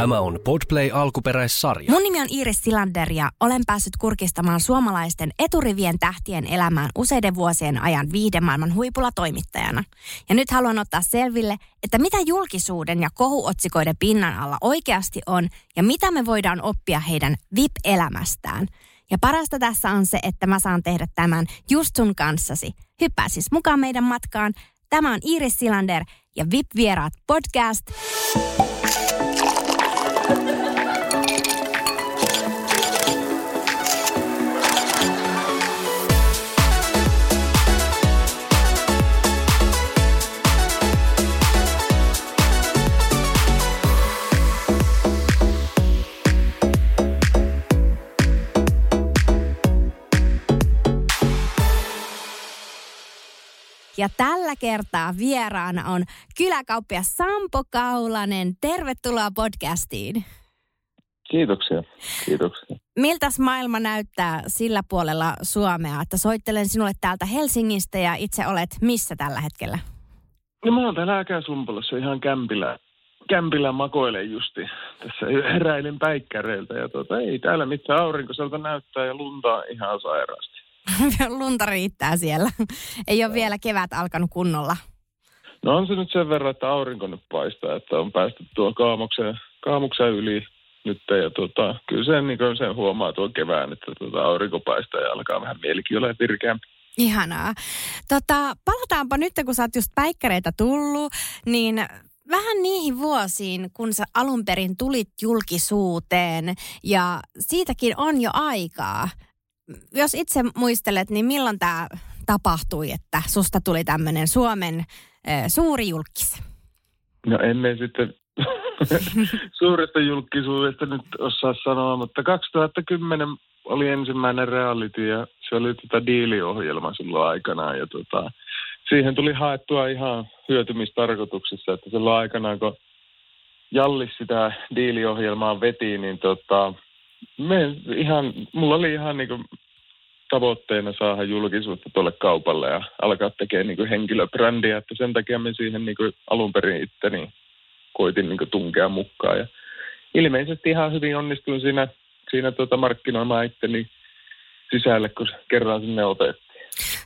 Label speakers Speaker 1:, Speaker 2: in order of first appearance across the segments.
Speaker 1: Tämä on Podplay alkuperäissarja.
Speaker 2: Mun nimi on Iiris Silander ja olen päässyt kurkistamaan suomalaisten eturivien tähtien elämään useiden vuosien ajan viihdemaailman huipulla toimittajana. Ja nyt haluan ottaa selville, että mitä julkisuuden ja kohuotsikoiden pinnan alla oikeasti on ja mitä me voidaan oppia heidän VIP-elämästään. Ja parasta tässä on se, että mä saan tehdä tämän just sun kanssasi. Hyppää siis mukaan meidän matkaan. Tämä on Iiris Silander ja VIP-vieraat podcast. Ja tällä kertaa vieraana on kyläkauppia Sampo Kaulanen. Tervetuloa podcastiin.
Speaker 3: Kiitoksia, kiitoksia.
Speaker 2: Miltäs maailma näyttää sillä puolella Suomea, että soittelen sinulle täältä Helsingistä ja itse olet missä tällä hetkellä?
Speaker 3: No mä oon täällä Äkäsumpalassa ihan kämpillä, kämpillä makoilen justi. Tässä heräilin päikkäreiltä ja tota, ei täällä mitään aurinko näyttää ja luntaa ihan sairaasti.
Speaker 2: Lunta riittää siellä. Ei ole vielä kevät alkanut kunnolla.
Speaker 3: No on se nyt sen verran, että aurinko nyt paistaa, että on päästy tuon kaamuksen, kaamuksen yli nyt. Ja tota, kyllä sen, niin sen huomaa tuon kevään, että tota, aurinko paistaa ja alkaa vähän mielikin olla virkeämpi.
Speaker 2: Ihanaa. Tota, palataanpa nyt, kun sä oot just päikkäreitä tullut, niin vähän niihin vuosiin, kun sä alun perin tulit julkisuuteen ja siitäkin on jo aikaa jos itse muistelet, niin milloin tämä tapahtui, että susta tuli tämmöinen Suomen suuri julkis?
Speaker 3: No emme sitten suuresta julkisuudesta nyt osaa sanoa, mutta 2010 oli ensimmäinen reality ja se oli tota diiliohjelma silloin aikanaan ja tota, siihen tuli haettua ihan hyötymistarkoituksessa, että silloin aikanaan kun Jallis sitä diiliohjelmaa veti, niin tota, me ihan, mulla oli ihan niin kuin tavoitteena saada julkisuutta tuolle kaupalle ja alkaa tekemään niin kuin henkilöbrändiä, että sen takia me siihen niin kuin alun perin itteni koitin niin kuin tunkea mukaan ja ilmeisesti ihan hyvin onnistuin siinä, siinä tuota markkinoimaan itteni sisälle, kun kerran sinne otettiin.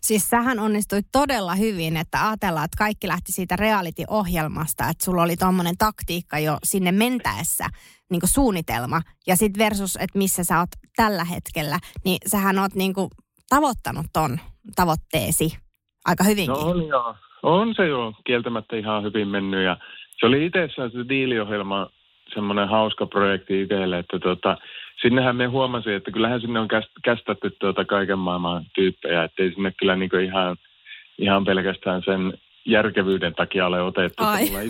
Speaker 2: Siis sähän onnistui todella hyvin, että ajatellaan, että kaikki lähti siitä reality-ohjelmasta, että sulla oli tuommoinen taktiikka jo sinne mentäessä, niin suunnitelma. Ja sitten versus, että missä sä oot tällä hetkellä, niin sähän oot niin tavoittanut ton tavoitteesi aika hyvinkin.
Speaker 3: No on joo. On se jo kieltämättä ihan hyvin mennyt ja se oli itsessään se diiliohjelma semmoinen hauska projekti itselle, että tota, sinnehän me huomasin, että kyllähän sinne on kästetty tuota kaiken maailman tyyppejä, että ei sinne kyllä niinku ihan, ihan pelkästään sen järkevyyden takia ole otettu. Mulla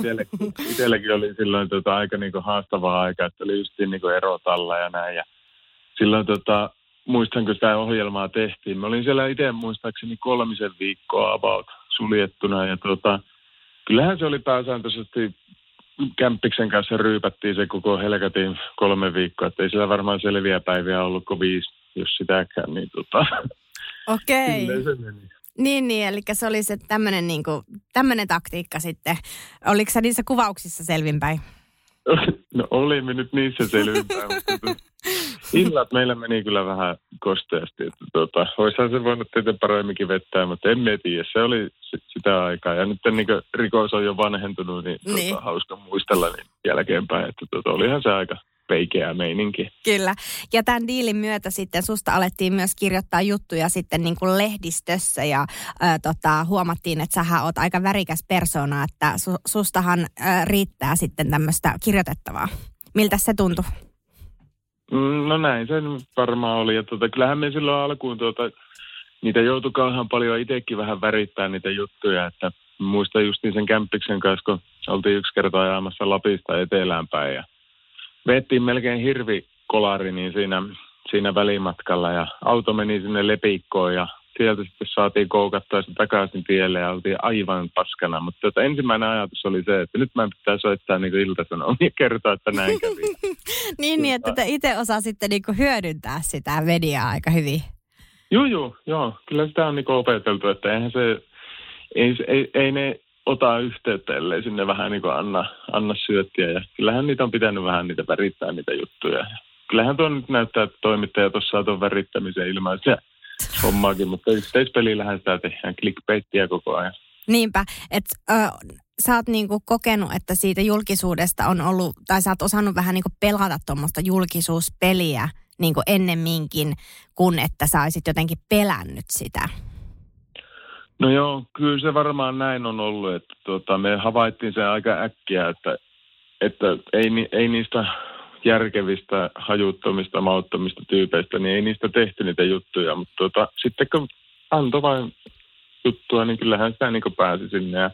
Speaker 3: itsellekin oli silloin tota aika niinku haastavaa aika, että oli just niinku erotalla ja näin. Ja silloin tota, muistan, kun sitä ohjelmaa tehtiin. Mä olin siellä itse muistaakseni kolmisen viikkoa about suljettuna ja tota, kyllähän se oli pääsääntöisesti kämppiksen kanssa ryypättiin se koko helkatin kolme viikkoa, että ei sillä varmaan selviä päiviä ollut kuin viisi, jos sitäkään, niin tota,
Speaker 2: Okei. Niin, niin, eli se oli se tämmöinen niin taktiikka sitten. Oliko se niissä kuvauksissa selvinpäin?
Speaker 3: No olimme nyt niissä selvinpäin, mutta illat meillä meni kyllä vähän kosteasti. Että tota, olisihan se voinut tietysti paremminkin vettää, mutta en tiedä. Se oli sitä aikaa. Ja nyt niin rikos on jo vanhentunut, niin, niin. Tota, hauska muistella niin jälkeenpäin. Että tota, olihan se aika peikeä meininki.
Speaker 2: Kyllä. Ja tämän diilin myötä sitten susta alettiin myös kirjoittaa juttuja sitten niin kuin lehdistössä ja ä, tota, huomattiin, että sähän oot aika värikäs persona, että su, sustahan ä, riittää sitten tämmöistä kirjoitettavaa. Miltä se tuntui?
Speaker 3: Mm, no näin se varmaan oli. Ja tota, kyllähän me silloin alkuun tuota, niitä joutui kauhean paljon itsekin vähän värittää niitä juttuja, että muistan justiin sen kämppiksen kanssa, kun oltiin yksi kerta ajamassa Lapista etelään päin ja vettiin melkein hirvi kolari, niin siinä siinä välimatkalla ja auto meni sinne lepikkoon ja sieltä sitten saatiin koukattua se takaisin tielle ja oltiin aivan paskana. Mutta tota, ensimmäinen ajatus oli se, että nyt mä pitää soittaa niin iltasanomia ja kertoa, että näin kävi.
Speaker 2: niin, niin, että te itse osasitte niin hyödyntää sitä mediaa aika hyvin.
Speaker 3: Joo, joo, joo. Kyllä sitä on niin opeteltu, että eihän se, ei, ei, ei ne ota yhteyttä, ellei sinne vähän niin anna, anna syöttiä. Ja kyllähän niitä on pitänyt vähän niitä värittää niitä juttuja. Ja kyllähän tuo nyt näyttää, että toimittaja tuossa tuon värittämisen ilman se hommaakin, mutta yhteispelillähän sitä tehdään clickbaittia koko ajan.
Speaker 2: Niinpä, että sä oot niinku kokenut, että siitä julkisuudesta on ollut, tai sä oot osannut vähän niinku pelata tuommoista julkisuuspeliä niinku ennemminkin, kun että sä olisit jotenkin pelännyt sitä.
Speaker 3: No joo, kyllä se varmaan näin on ollut, että tuota, me havaittiin se aika äkkiä, että, että ei, ei niistä järkevistä, hajuttomista, mauttomista tyypeistä, niin ei niistä tehty niitä juttuja. Mutta tota, sitten kun antoi vain juttua, niin kyllähän sitä niin pääsi sinne. Ja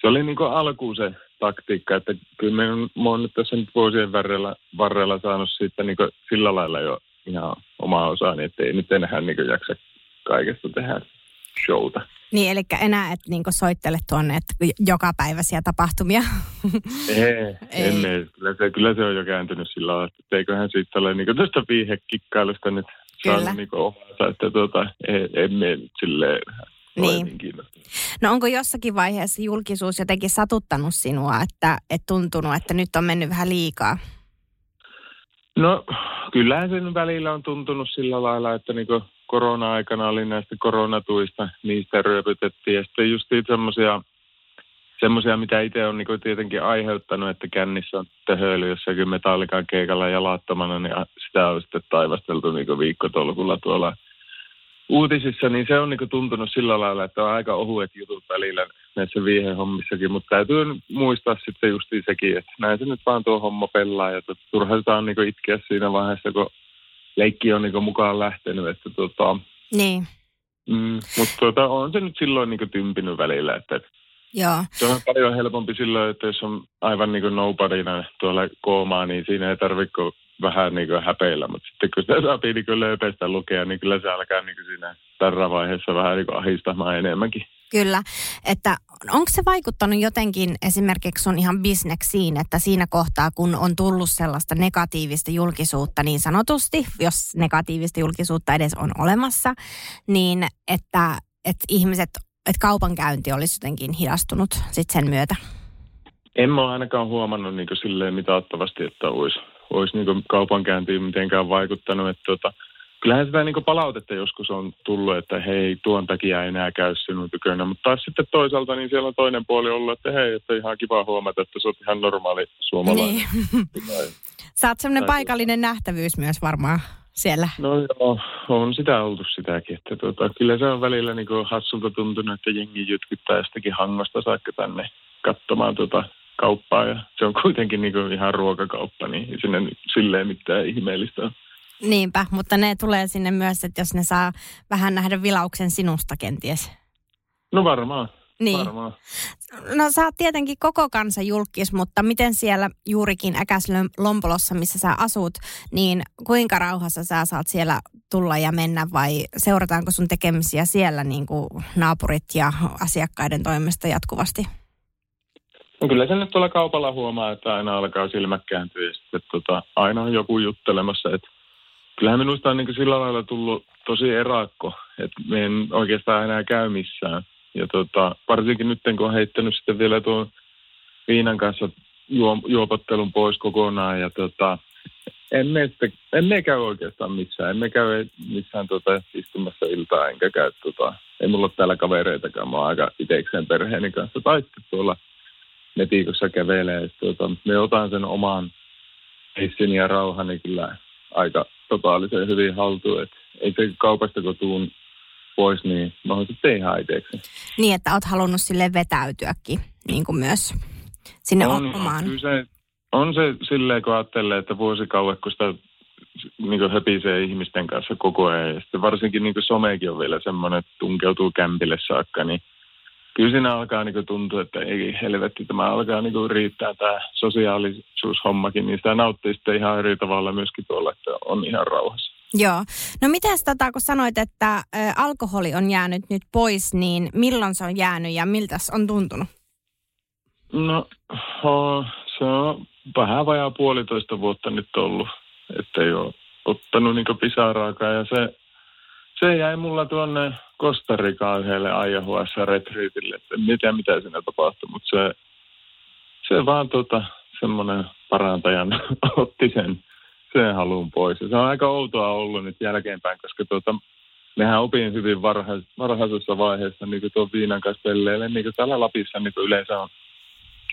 Speaker 3: se oli niin alkuun se taktiikka, että kyllä me on, mä oon nyt tässä nyt vuosien varrella, varrella saanut siitä niin sillä lailla jo ihan omaa osaani, että ei nyt enää niin jaksa kaikesta tehdä showta.
Speaker 2: Niin, eli enää et niinku soittele tuonne että joka päiväisiä tapahtumia.
Speaker 3: Ei, Ei. emme. Kyllä se, kyllä se on jo kääntynyt sillä lailla, että eiköhän siitä ole niinku tästä viihekikkailusta nyt saanut niinku omansa, että tuota, emme silleen niin. niin
Speaker 2: no onko jossakin vaiheessa julkisuus jotenkin satuttanut sinua, että et tuntunut, että nyt on mennyt vähän liikaa?
Speaker 3: No kyllähän sen välillä on tuntunut sillä lailla, että niinku korona-aikana oli näistä koronatuista, niistä ryöpytettiin. Ja sitten just semmoisia, semmoisia, mitä itse on niin tietenkin aiheuttanut, että kännissä on töhöily jossakin metallikan keikalla jalattomana, niin sitä on sitten taivasteltu niin viikkotolkulla tuolla uutisissa, niin se on niin tuntunut sillä lailla, että on aika ohuet jutut välillä näissä viihehommissakin, mutta täytyy muistaa sitten justiin sekin, että näin se nyt vaan tuo homma pelaa ja turha sitä on niin itkeä siinä vaiheessa, kun leikki on niin mukaan lähtenyt. Että tota,
Speaker 2: niin.
Speaker 3: Mm, mutta tota, on se nyt silloin niin tympinyt välillä, että
Speaker 2: Joo.
Speaker 3: Se on paljon helpompi silloin, että jos on aivan niin nobodyna tuolla koomaa, niin siinä ei tarvitse vähän niin häpeillä. Mutta sitten kun sitä saa niin lööpeistä lukea, niin kyllä se alkaa niin siinä tarravaiheessa vähän niin ahistamaan enemmänkin.
Speaker 2: Kyllä, että onko se vaikuttanut jotenkin esimerkiksi sun ihan bisneksiin, että siinä kohtaa, kun on tullut sellaista negatiivista julkisuutta niin sanotusti, jos negatiivista julkisuutta edes on olemassa, niin että, että ihmiset, että kaupankäynti olisi jotenkin hidastunut sit sen myötä?
Speaker 3: En mä ainakaan huomannut niin silleen mitattavasti, että olisi, olisi niin kaupankäyntiin mitenkään vaikuttanut. Että tota, kyllähän sitä niin palautetta joskus on tullut, että hei, tuon takia ei enää käy sinun tykönä. Mutta taas sitten toisaalta niin siellä on toinen puoli ollut, että hei, että ihan kiva huomata, että sä oot ihan normaali suomalainen.
Speaker 2: Niin. Sä oot semmoinen paikallinen nähtävyys myös varmaan siellä.
Speaker 3: No joo, on sitä oltu sitäkin. Että tuota, kyllä se on välillä niin hassulta tuntunut, että jengi jytkyttää jostakin hangosta saakka tänne katsomaan tuota kauppaa. Ja se on kuitenkin niin ihan ruokakauppa, niin sinne silleen mitään ihmeellistä ole.
Speaker 2: Niinpä, mutta ne tulee sinne myös, että jos ne saa vähän nähdä vilauksen sinusta kenties.
Speaker 3: No varmaan.
Speaker 2: Niin.
Speaker 3: Varmaan.
Speaker 2: No sä oot tietenkin koko kansa julkis, mutta miten siellä juurikin Äkäslompolossa, missä sä asut, niin kuinka rauhassa sä saat siellä tulla ja mennä vai seurataanko sun tekemisiä siellä niin kuin naapurit ja asiakkaiden toimesta jatkuvasti?
Speaker 3: No kyllä se nyt tuolla kaupalla huomaa, että aina alkaa silmät kääntyä ja sitten tota, aina on joku juttelemassa, että kyllähän minusta on niin sillä lailla tullut tosi erakko, että me en oikeastaan enää käy missään. Ja tota, varsinkin nyt, kun on heittänyt sitten vielä tuon viinan kanssa juopottelun pois kokonaan. Ja tota, emme, sitten, emme käy oikeastaan missään. Emme käy missään tota, istumassa iltaa, enkä käy, tota, ei mulla ole täällä kavereitakaan. Mä oon aika itsekseen perheeni kanssa. Tai sitten tuolla netikossa kävelee. Tota, me otan sen oman hissin ja rauhani kyllä aika totaalisen hyvin haltuun. Et ei se kaupasta kun tuun pois, niin mä oon sitten ihan itseksi.
Speaker 2: Niin, että oot halunnut sille vetäytyäkin niin kuin myös sinne on, omaan.
Speaker 3: Kyllä se, on se silleen, kun ajattelee, että vuosikauan, kun sitä niin höpisee ihmisten kanssa koko ajan. Ja sitten varsinkin niin somekin on vielä semmoinen, että tunkeutuu kämpille saakka, niin kyllä siinä alkaa niin tuntua, että ei helvetti, tämä alkaa niin riittää tämä sosiaalisuushommakin, niin sitä nauttii sitten ihan eri tavalla myöskin tuolla, että on ihan rauhassa.
Speaker 2: Joo. No mites tota, kun sanoit, että ä, alkoholi on jäänyt nyt pois, niin milloin se on jäänyt ja miltä se on tuntunut?
Speaker 3: No, oh, se on vähän vajaa puolitoista vuotta nyt ollut, että ei ole ottanut niin pisaraakaan ja se, se jäi mulla tuonne Kostarikaan yhdelle aijahuassa retriitille, että en tiedä mitä siinä tapahtui, mutta se, se vaan tota, semmoinen parantajan otti sen, sen halun pois. Ja se on aika outoa ollut nyt jälkeenpäin, koska tota, mehän opin hyvin varhais, varhaisessa vaiheessa niin tuon viinan kanssa pelleille, niin kuin täällä Lapissa niin kuin yleensä on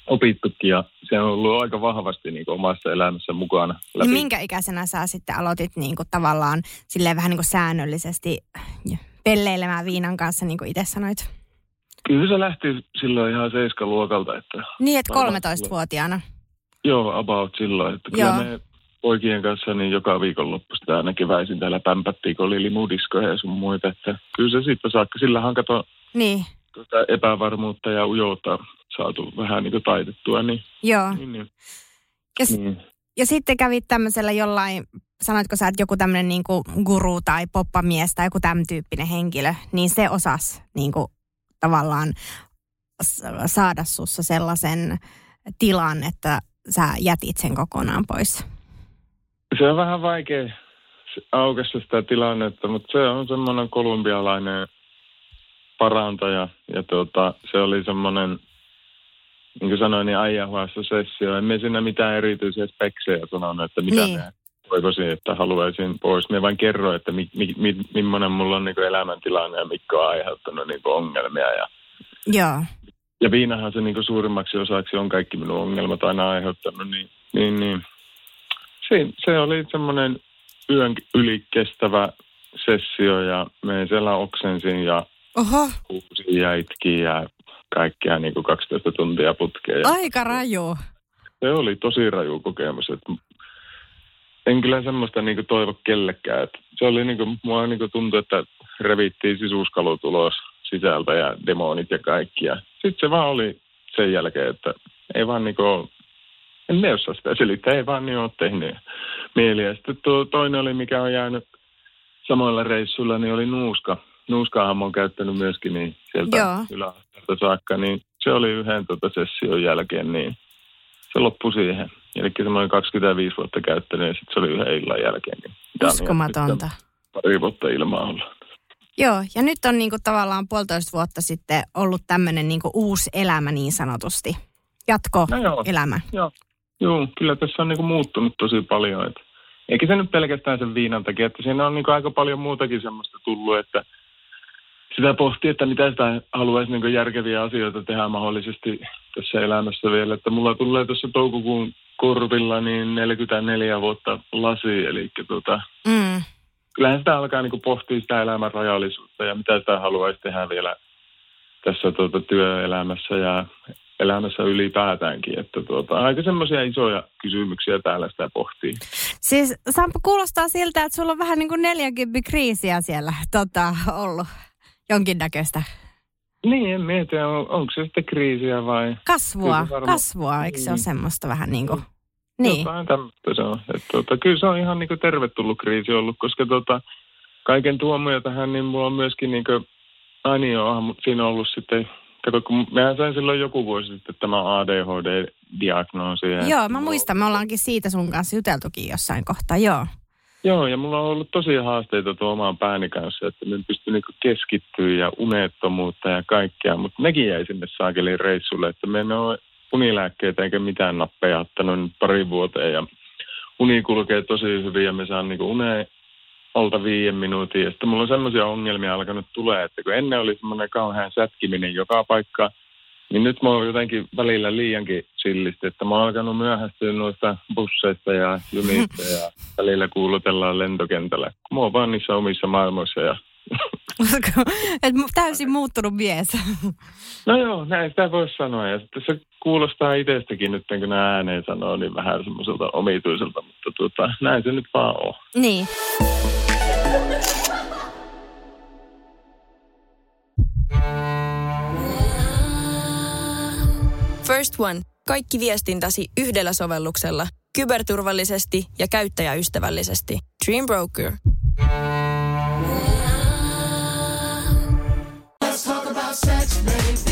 Speaker 3: opittukin ja se on ollut aika vahvasti niin kuin omassa elämässä mukana.
Speaker 2: Läpi. Minkä ikäisenä sä sitten aloitit niin kuin tavallaan silleen vähän niin kuin säännöllisesti pelleilemään viinan kanssa, niin kuin itse sanoit?
Speaker 3: Kyllä se lähti silloin ihan seiskaluokalta. Että
Speaker 2: niin, että 13-vuotiaana?
Speaker 3: Joo, about silloin. Että kyllä Joo. me poikien kanssa niin joka viikonloppu sitä aina keväisin täällä pämpättiin, kun oli limudiskoja ja sun muita. Että kyllä se sitten saakka, sillähän kato niin. tuota epävarmuutta ja ujoutta saatu vähän niin kuin taitettua. Niin,
Speaker 2: Joo.
Speaker 3: Niin, niin.
Speaker 2: Ja, niin. ja sitten kävit tämmöisellä jollain, sanoitko sä, että joku tämmöinen niin guru tai poppamies tai joku tämän tyyppinen henkilö, niin se osas niin kuin tavallaan saada sussa sellaisen tilan, että sä jätit sen kokonaan pois?
Speaker 3: Se on vähän vaikea aukessa sitä tilannetta, mutta se on semmoinen kolumbialainen parantaja ja tuota, se oli semmoinen niin kuin sanoin, niin aijahuassa sessio. En me siinä mitään erityisiä speksejä sanonut, että mitä niin. me toivoisin, että haluaisin pois. Me vain kerroin, että mi, mi, mi, millainen mulla on niin elämäntilanne ja mikä on aiheuttanut niin ongelmia. Ja,
Speaker 2: Joo.
Speaker 3: ja viinahan se niin suurimmaksi osaksi on kaikki minun ongelmat aina aiheuttanut. Niin, niin, niin. Se, se oli semmoinen yön yli kestävä sessio ja me siellä oksensin ja
Speaker 2: Oho.
Speaker 3: kuusin ja itkin ja kaikkea niin kuin 12 tuntia putkeen.
Speaker 2: Aika raju.
Speaker 3: Se oli tosi raju kokemus. Että en kyllä semmoista niin kuin toivo kellekään. Että se oli niin kuin, mua niin kuin tuntui, että revittiin sisuskalut ulos sisältä ja demonit ja kaikki. Ja sitten se vaan oli sen jälkeen, että ei vaan niin kuin, en me osaa sitä selittää, ei vaan niin ole tehnyt mieli. Ja sitten tuo toinen oli, mikä on jäänyt samoilla reissuilla, niin oli nuuska. Nuuskaahan mä oon käyttänyt myöskin niin sieltä ylä saakka, niin se oli yhden tota session jälkeen, niin se loppui siihen. Eli semmoinen 25 vuotta käyttänyt ja sitten se oli yhden illan jälkeen. Niin
Speaker 2: Uskomatonta.
Speaker 3: Pari vuotta ilmaa olla.
Speaker 2: Joo, ja nyt on niinku tavallaan puolitoista vuotta sitten ollut tämmöinen niinku uusi elämä niin sanotusti. Jatko no joo, elämä.
Speaker 3: Joo. joo, kyllä tässä on niinku muuttunut tosi paljon. Et, eikä se nyt pelkästään sen viinan takia, että siinä on niinku aika paljon muutakin semmoista tullut, että – sitä pohtii, että mitä sitä haluaisi niin järkeviä asioita tehdä mahdollisesti tässä elämässä vielä. Että mulla tulee tuossa toukokuun korvilla niin 44 vuotta lasi, eli tuota, mm. kyllähän sitä alkaa niin pohtia sitä elämän rajallisuutta ja mitä sitä haluaisi tehdä vielä tässä tuota, työelämässä ja elämässä ylipäätäänkin. Että tuota, aika semmoisia isoja kysymyksiä täällä sitä pohtii.
Speaker 2: Siis Sampo, kuulostaa siltä, että sulla on vähän niin kuin 40 kriisiä siellä tota, ollut jonkinnäköistä?
Speaker 3: Niin, en mietiä, on, onko se sitten kriisiä vai...
Speaker 2: Kasvua, varma... kasvua, eikö se ole niin. semmoista vähän niin kuin... Niin.
Speaker 3: Jotain tämmöistä se on. Että, tuota, kyllä se on ihan niin kuin tervetullut kriisi ollut, koska tuota, kaiken tuomoja tähän, niin mulla on myöskin niin kuin, ai niin mutta siinä on ollut sitten, kato, kun mehän sain silloin joku vuosi sitten tämä ADHD-diagnoosi.
Speaker 2: Joo, mä muistan, me ollaankin siitä sun kanssa juteltukin jossain kohtaa, joo.
Speaker 3: Joo, ja mulla on ollut tosi haasteita tuon oman pääni kanssa, että en pysty niinku keskittyä ja unettomuutta ja kaikkea, mutta nekin jäi sinne saakelin reissulle, että me en ole unilääkkeitä eikä mitään nappeja ottanut nyt pari vuoteen ja uni kulkee tosi hyvin ja me saan niinku uneen alta viiden minuutin. Ja sitten mulla on semmoisia ongelmia alkanut tulee, että kun ennen oli semmoinen kauhean sätkiminen joka paikka, niin nyt mä oon jotenkin välillä liiankin sillisti, että mä oon alkanut myöhästyä noista busseista ja junista ja välillä kuulutellaan lentokentällä. Mä oon vaan niissä omissa maailmoissa ja...
Speaker 2: Et täysin muuttunut mies.
Speaker 3: no joo, näin sitä voisi sanoa. Ja sitten se kuulostaa itsestäkin nyt, kun nämä ääneen sanoo, niin vähän semmoiselta omituiselta, mutta tuota, näin se nyt vaan on.
Speaker 2: Niin.
Speaker 4: First One. Kaikki viestintäsi yhdellä sovelluksella. Kyberturvallisesti ja käyttäjäystävällisesti. Dream Broker.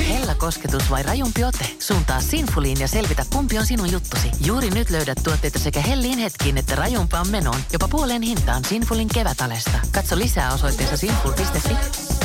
Speaker 5: Hella kosketus vai rajumpi ote? Suuntaa Sinfuliin ja selvitä, kumpi on sinun juttusi. Juuri nyt löydät tuotteita sekä hellin hetkiin että rajumpaan menoon. Jopa puoleen hintaan Sinfulin kevätalesta. Katso lisää osoitteessa sinful.fi.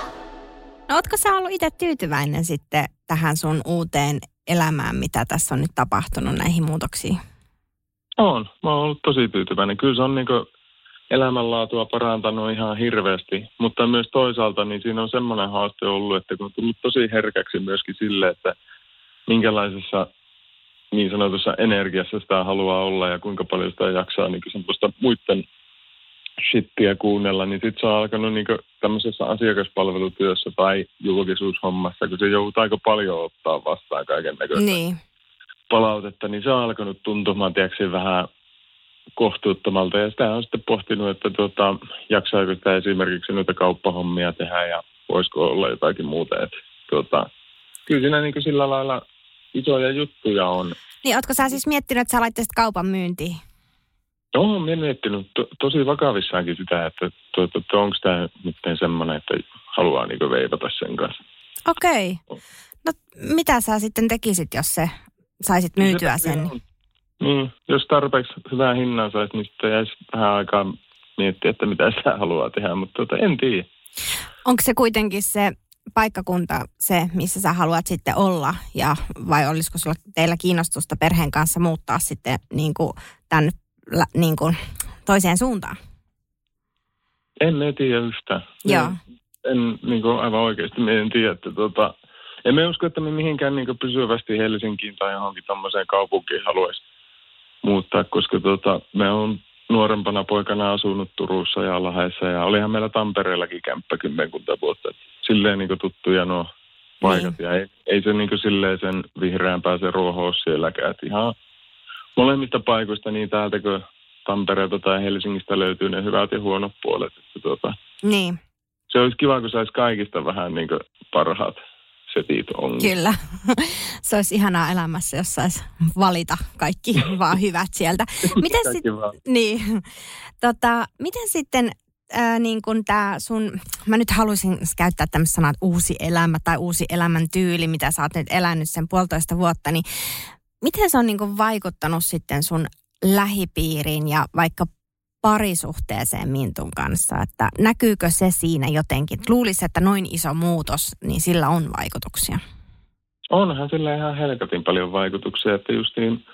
Speaker 2: No ootko sä ollut itse tyytyväinen sitten tähän sun uuteen elämään, mitä tässä on nyt tapahtunut näihin muutoksiin?
Speaker 3: On. Mä oon ollut tosi tyytyväinen. Kyllä se on niin elämänlaatua parantanut ihan hirveästi, mutta myös toisaalta niin siinä on semmoinen haaste ollut, että kun on tullut tosi herkäksi myöskin sille, että minkälaisessa niin sanotussa energiassa sitä haluaa olla ja kuinka paljon sitä jaksaa niin semmoista muiden shittiä kuunnella, niin sitten se on alkanut niin tämmöisessä asiakaspalvelutyössä tai julkisuushommassa, kun se joutuu aika paljon ottaa vastaan kaiken näköistä
Speaker 2: Niin.
Speaker 3: palautetta, niin se on alkanut tuntumaan tiedätkö, vähän kohtuuttomalta. Ja sitä on sitten pohtinut, että tuota, jaksaako sitä esimerkiksi noita kauppahommia tehdä ja voisiko olla jotakin muuta. Että, tuota, kyllä siinä niin sillä lailla isoja juttuja on.
Speaker 2: Niin, ootko sä siis miettinyt, että sä laittaisit kaupan myyntiin?
Speaker 3: Joo, olen miettinyt to, tosi vakavissaankin sitä, että tuota, to, onko tämä nyt semmoinen, että haluaa niin veivata sen kanssa.
Speaker 2: Okei. No mitä sä sitten tekisit, jos se saisit myytyä sen?
Speaker 3: Niin, jos tarpeeksi hyvää hinnan saisi, niin sitten jäisi vähän aikaa miettiä, että mitä sitä haluaa tehdä, mutta tuota, en tiedä.
Speaker 2: Onko se kuitenkin se paikkakunta se, missä sä haluat sitten olla? Ja vai olisiko sulla teillä kiinnostusta perheen kanssa muuttaa sitten niin kuin tämän niin kuin toiseen suuntaan?
Speaker 3: En mä tiedä yhtään.
Speaker 2: Joo.
Speaker 3: En, en niin kuin aivan oikeasti me en tiedä, että tota, en mä usko, että me mihinkään niin pysyvästi Helsinkiin tai johonkin tämmöiseen kaupunkiin haluaisi muuttaa, koska tota, me on nuorempana poikana asunut Turussa ja Lahdessa ja olihan meillä Tampereellakin kämppä kymmenkunta vuotta. Silleen niin tuttuja nuo paikat niin. ja ei, ei se niin silleen sen vihreän pääse ruohoa sielläkään. Et ihan molemmista paikoista niin täältä kuin Tampereelta tai Helsingistä löytyy ne hyvät ja huonot puolet. Että tuota,
Speaker 2: niin.
Speaker 3: Se olisi kiva, kun saisi kaikista vähän niin parhaat setit on.
Speaker 2: Kyllä. Se olisi ihanaa elämässä, jos saisi valita kaikki vaan hyvät sieltä. Miten, sit, niin, tota, miten sitten ää, niin kun tää sun, mä nyt haluaisin käyttää tämmöistä sanaa, uusi elämä tai uusi elämäntyyli, mitä sä oot nyt elänyt sen puolitoista vuotta, niin miten se on niin kuin vaikuttanut sitten sun lähipiiriin ja vaikka parisuhteeseen Mintun kanssa, että näkyykö se siinä jotenkin? Luulisi, että noin iso muutos, niin sillä on vaikutuksia.
Speaker 3: Onhan sillä ihan helkatin paljon vaikutuksia, että justiin,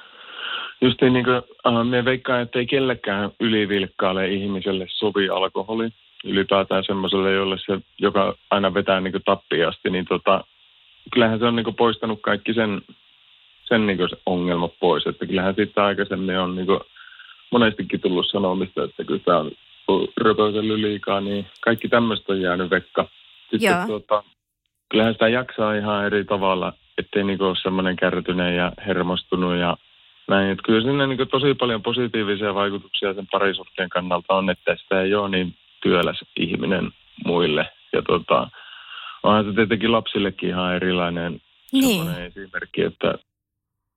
Speaker 3: justiin niin kuin, äh, me veikkaan, että ei kellekään ylivilkkaalle ihmiselle sovi alkoholi. Ylipäätään semmoiselle, jolle se, joka aina vetää niin tappiasti, niin tota, kyllähän se on niin poistanut kaikki sen sen niin se ongelma pois. Että kyllähän siitä aikaisemmin on niin monestikin tullut sanomista, että kun tämä on röpötellyt liikaa, niin kaikki tämmöistä on jäänyt vekka. Sitten tuota, kyllähän sitä jaksaa ihan eri tavalla, ettei niin ole semmoinen kärtyneen ja hermostunut ja näin. Että kyllä siinä niin tosi paljon positiivisia vaikutuksia sen parisuhteen kannalta on, että sitä ei ole niin työläs ihminen muille. Ja tuota, onhan se tietenkin lapsillekin ihan erilainen niin. esimerkki, että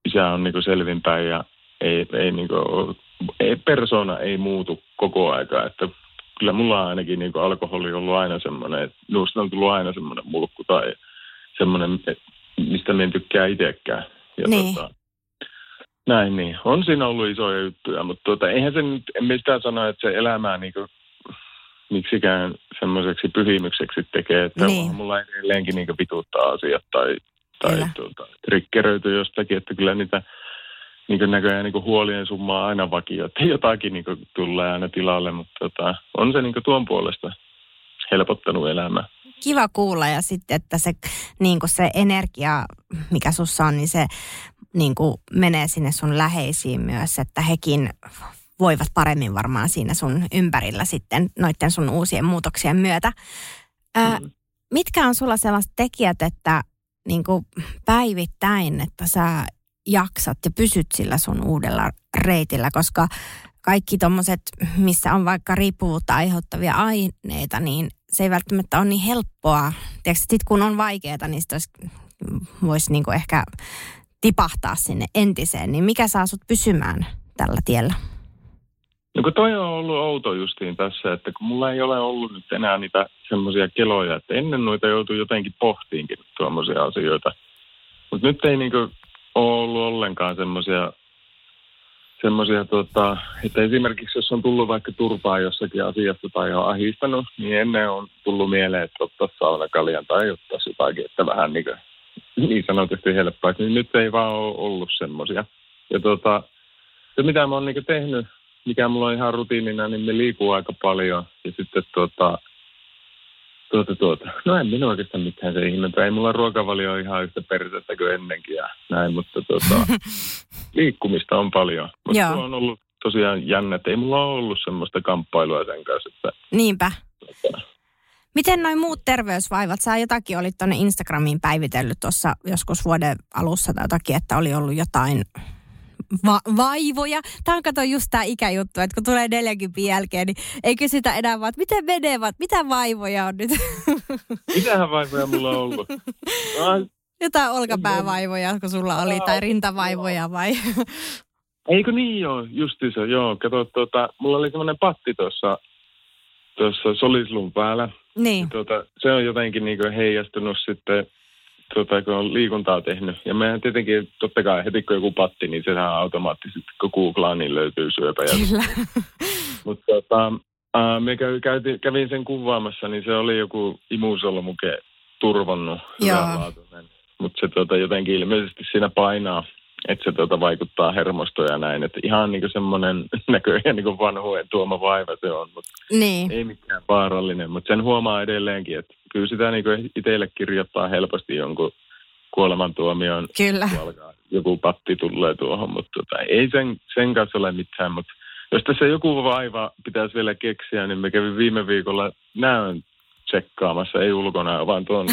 Speaker 3: isä on niin selvinpäin ja ei, ei, niin kuin, ei, persona ei muutu koko aika. Että kyllä mulla on ainakin niin alkoholi ollut aina semmoinen, että minusta on tullut aina semmoinen mulkku tai semmoinen, mistä me en tykkää itsekään. Ja
Speaker 2: niin. Tota,
Speaker 3: näin niin. On siinä ollut isoja juttuja, mutta tuota, eihän se nyt, en mistään sano, että se elämää niin kuin, miksikään semmoiseksi pyhimykseksi tekee, että niin. mulla edelleenkin niin vituuttaa asiat tai tai tuota, trikkeröity jostakin, että kyllä niitä niin näköjään niin huolien summaa aina vakio, että jotakin niin tulee aina tilalle, mutta tota, on se niin tuon puolesta helpottanut elämää.
Speaker 2: Kiva kuulla ja sitten, että se, niin se energia, mikä sussa on, niin se niin menee sinne sun läheisiin myös, että hekin voivat paremmin varmaan siinä sun ympärillä sitten noiden sun uusien muutoksien myötä. Ää, mm. Mitkä on sulla sellaiset tekijät, että niin kuin päivittäin, että sä jaksat ja pysyt sillä sun uudella reitillä, koska kaikki tuommoiset, missä on vaikka riippuvuutta aiheuttavia aineita, niin se ei välttämättä ole niin helppoa. Tiedätkö, sit kun on vaikeaa, niin sitä voisi niinku ehkä tipahtaa sinne entiseen. Niin mikä saa sut pysymään tällä tiellä?
Speaker 3: No kun toi on ollut outo justiin tässä, että kun mulla ei ole ollut nyt enää niitä semmoisia keloja, että ennen noita joutuu jotenkin pohtiinkin tuommoisia asioita. Mutta nyt ei niinku ole ollut ollenkaan semmoisia semmoisia, tota, että esimerkiksi jos on tullut vaikka turpaa jossakin asiassa tai on ahistanut, niin ennen on tullut mieleen, että ottaa saunakaljan tai ottaa jotakin, että vähän niin, kuin, niin sanotusti helppoa. Niin nyt ei vaan ole ollut semmoisia. Ja tota, se mitä mä oon niin tehnyt, mikä mulla on ihan rutiinina, niin me liikuu aika paljon. Ja sitten tota, Tuota, tuota. No en minua oikeastaan mitään se ihmettä. Ei mulla ruokavalio ihan yhtä persettä kuin ennenkin ja näin, mutta tuota, liikkumista on paljon. Mutta Joo. on ollut tosiaan jännä, että ei mulla ole ollut semmoista kamppailua sen kanssa. Että,
Speaker 2: Niinpä. Tuota. Miten noin muut terveysvaivat? Sä jotakin olit tuonne Instagramiin päivitellyt tuossa joskus vuoden alussa tai jotakin, että oli ollut jotain va- vaivoja. Tämä on kato just tämä ikäjuttu, että kun tulee 40 jälkeen, niin ei kysytä enää vaan, että miten menee, vaan mitä vaivoja on nyt?
Speaker 3: Mitähän vaivoja mulla on ollut?
Speaker 2: Jotain olkapäävaivoja, kun sulla oli, tai rintavaivoja vai?
Speaker 3: Eikö niin joo, justiinsa, joo. Kato, tuota, mulla oli semmoinen patti tuossa tuossa solislun päällä.
Speaker 2: Niin.
Speaker 3: Tuota, se on jotenkin niin heijastunut sitten tota, kun on liikuntaa tehnyt. Ja mehän tietenkin, totta kai heti kun joku patti, niin sehän automaattisesti, kun googlaa, niin löytyy syöpä.
Speaker 2: Kyllä.
Speaker 3: Mutta tota, äh, me käy, käytin, kävin sen kuvaamassa, niin se oli joku imusolmuke turvonnut Mutta se tota, jotenkin ilmeisesti siinä painaa, että se tota, vaikuttaa hermostoja ja näin. Että ihan niin semmoinen näköjään niin vanhuuden tuoma vaiva se on, mutta
Speaker 2: niin.
Speaker 3: ei mikään vaarallinen. Mutta sen huomaa edelleenkin, että kyllä sitä niin itselle kirjoittaa helposti jonkun kuolemantuomion.
Speaker 2: Kyllä.
Speaker 3: Joku patti tulee tuohon, mutta tota, ei sen, sen kanssa ole mitään. Mutta jos tässä joku vaiva pitäisi vielä keksiä, niin me kävin viime viikolla näön tsekkaamassa, ei ulkona, vaan tuon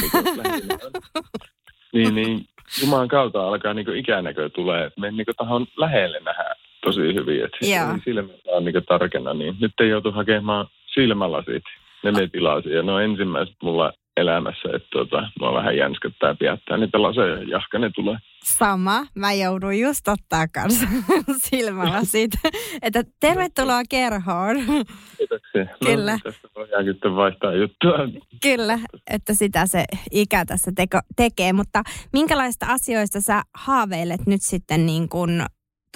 Speaker 3: niin, niin Jumalan kautta alkaa niin ikänäkö tulee. Me niin tahon lähelle nähdä tosi hyvin, että silmä on niin tarkena, niin nyt ei joutu hakemaan silmälasit ne me tilasin. Ja ne on ensimmäiset mulla elämässä, että tota, mua vähän jänskättää piättää niitä laseja, jahka ne tulee.
Speaker 2: Sama. Mä joudun just ottaa kanssa silmälasit. että tervetuloa kerhoon.
Speaker 3: Kiitoksia. No, Kyllä. No, tästä voidaan sitten vaihtaa juttua.
Speaker 2: Kyllä, että sitä se ikä tässä teko, tekee. Mutta minkälaista asioista sä haaveilet nyt sitten niin kuin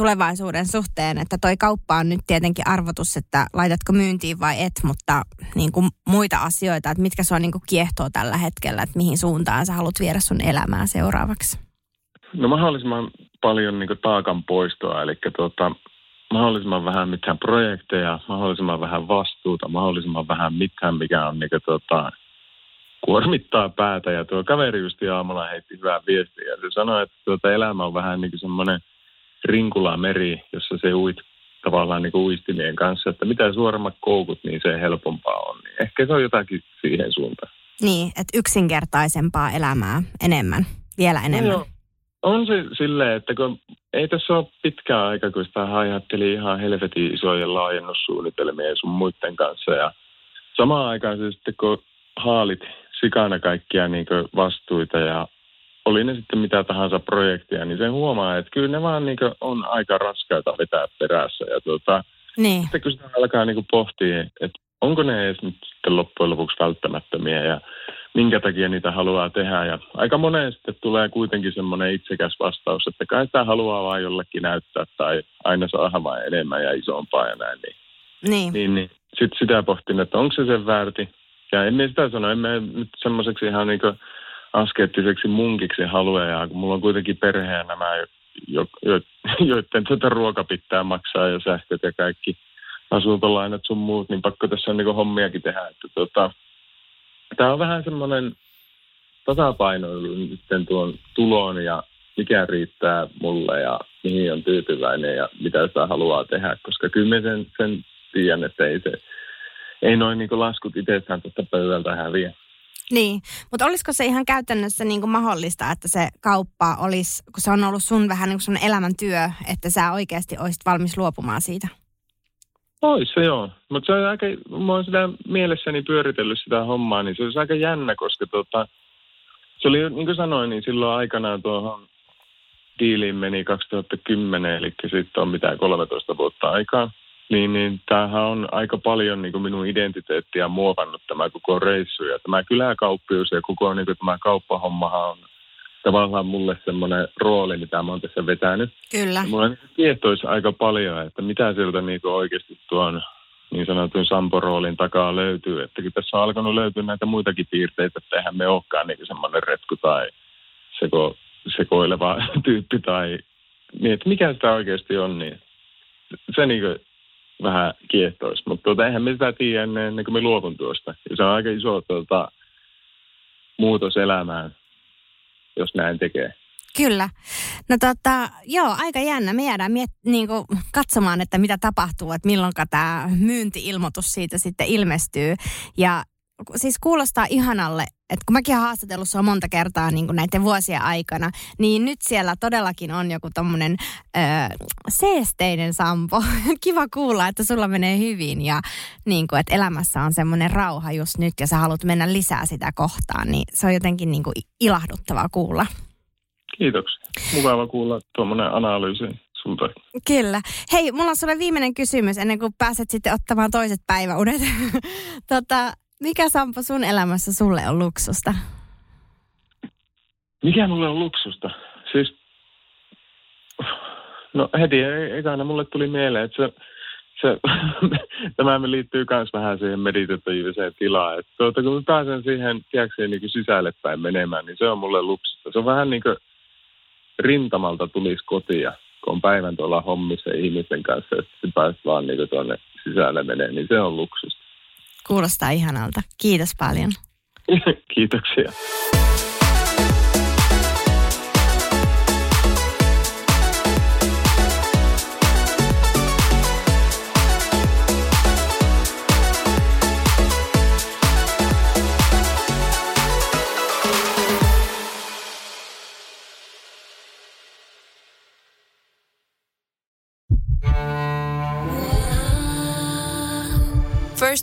Speaker 2: tulevaisuuden suhteen, että toi kauppa on nyt tietenkin arvotus, että laitatko myyntiin vai et, mutta niin kuin muita asioita, että mitkä sua niin kuin kiehtoo tällä hetkellä, että mihin suuntaan sä haluat viedä sun elämää seuraavaksi?
Speaker 3: No mahdollisimman paljon niin taakan poistoa, eli tuota, mahdollisimman vähän mitään projekteja, mahdollisimman vähän vastuuta, mahdollisimman vähän mitään, mikä on niin kuin, tuota, kuormittaa päätä. Ja tuo kaveri just aamulla heitti hyvää viestiä ja se sanoi, että tuota elämä on vähän niin kuin semmoinen – Rinkula meri, jossa se uit tavallaan niin kuin uistimien kanssa, että mitä suoremmat koukut, niin se helpompaa on. Niin ehkä se on jotakin siihen suuntaan.
Speaker 2: Niin, että yksinkertaisempaa elämää enemmän, vielä enemmän. No
Speaker 3: on se silleen, että kun ei tässä ole pitkä aika, kun sitä hajatteli ihan helvetin isojen laajennussuunnitelmia sun muiden kanssa. Ja samaan aikaan se sitten, kun haalit sikana kaikkia niin vastuita ja oli ne sitten mitä tahansa projekteja, niin sen huomaa, että kyllä ne vaan niin on aika raskaita vetää perässä. Ja tuota,
Speaker 2: niin.
Speaker 3: sitten kun sitä alkaa niin pohtia, että onko ne edes nyt sitten loppujen lopuksi välttämättömiä ja minkä takia niitä haluaa tehdä. Ja aika moneen sitten tulee kuitenkin semmoinen itsekäs vastaus, että kai sitä haluaa vain jollekin näyttää tai aina saada vain enemmän ja isompaa ja näin. Niin,
Speaker 2: niin.
Speaker 3: niin, niin sitten sitä pohtin, että onko se sen väärti. Ja emme sitä sano, emme nyt semmoiseksi ihan niin kuin askeettiseksi munkiksi haluaa, kun mulla on kuitenkin perheen nämä, jo, jo, joiden tätä ruoka pitää maksaa ja sähköt ja kaikki asuntolainat sun muut, niin pakko tässä on niin hommiakin tehdä. Että tota, Tämä on vähän semmoinen tasapainoilu nyt tuon tulon ja mikä riittää mulle ja mihin on tyytyväinen ja mitä sitä haluaa tehdä, koska kyllä sen, sen tiedän, että ei, se, ei noin niin laskut itsessään tuosta pöydältä häviä.
Speaker 2: Niin, mutta olisiko se ihan käytännössä niin kuin mahdollista, että se kauppa olisi, kun se on ollut sun vähän niin kuin sun elämäntyö, että sä oikeasti olisit valmis luopumaan siitä?
Speaker 3: Ois se joo, mutta se on aika, mä oon sitä mielessäni pyöritellyt sitä hommaa, niin se olisi aika jännä, koska tota, se oli, niin kuin sanoin, niin silloin aikanaan tuohon diiliin meni 2010, eli sitten on mitään 13 vuotta aikaa. Niin, niin tämähän on aika paljon niin kuin minun identiteettiä muovannut tämä koko reissu. Ja tämä kyläkauppius ja koko niin kuin tämä kauppahommahan on tavallaan mulle semmoinen rooli, mitä mä oon tässä vetänyt.
Speaker 2: Kyllä.
Speaker 3: mulla on tietoisi aika paljon, että mitä sieltä niin kuin oikeasti tuon niin sanotun Sampo-roolin takaa löytyy. Että tässä on alkanut löytyä näitä muitakin piirteitä, että eihän me olekaan niin semmoinen retku tai seko, sekoileva tyyppi tai niin, että mikä sitä oikeasti on, niin se niin kuin vähän kiehtoisi. Mutta tuota, eihän me sitä tiedä ennen, ennen kuin me luovun tuosta. Ja se on aika iso tuota, muutos elämään, jos näin tekee.
Speaker 2: Kyllä. No tota, joo, aika jännä. Me jäädään miet, niin kuin, katsomaan, että mitä tapahtuu, että milloin tämä myynti-ilmoitus siitä sitten ilmestyy. Ja siis kuulostaa ihanalle, että kun mäkin olen haastatellut sua monta kertaa niin kuin näiden vuosien aikana, niin nyt siellä todellakin on joku tommonen öö, seesteinen Sampo. Kiva kuulla, että sulla menee hyvin ja niin kuin, että elämässä on semmoinen rauha just nyt ja sä haluat mennä lisää sitä kohtaan, niin se on jotenkin niin kuin ilahduttavaa kuulla.
Speaker 3: Kiitoksia. Mukava kuulla tuommoinen analyysi sulta.
Speaker 2: Kyllä. Hei, mulla on sulle viimeinen kysymys ennen kuin pääset sitten ottamaan toiset päiväunet. tota, mikä Sampo sun elämässä sulle on luksusta?
Speaker 3: Mikä mulle on luksusta? Siis, no heti ekana mulle tuli mieleen, että se, se tämä liittyy myös vähän siihen meditatiiviseen tilaan. Että tuota, kun mä pääsen siihen, tiedätkö, niin sisälle päin menemään, niin se on mulle luksusta. Se on vähän niin kuin rintamalta tulisi kotia, kun on päivän tuolla hommissa ihmisten kanssa, että se pääset vaan niin tuonne sisälle menee, niin se on luksusta.
Speaker 2: Kuulostaa ihanalta. Kiitos paljon.
Speaker 3: Kiitoksia.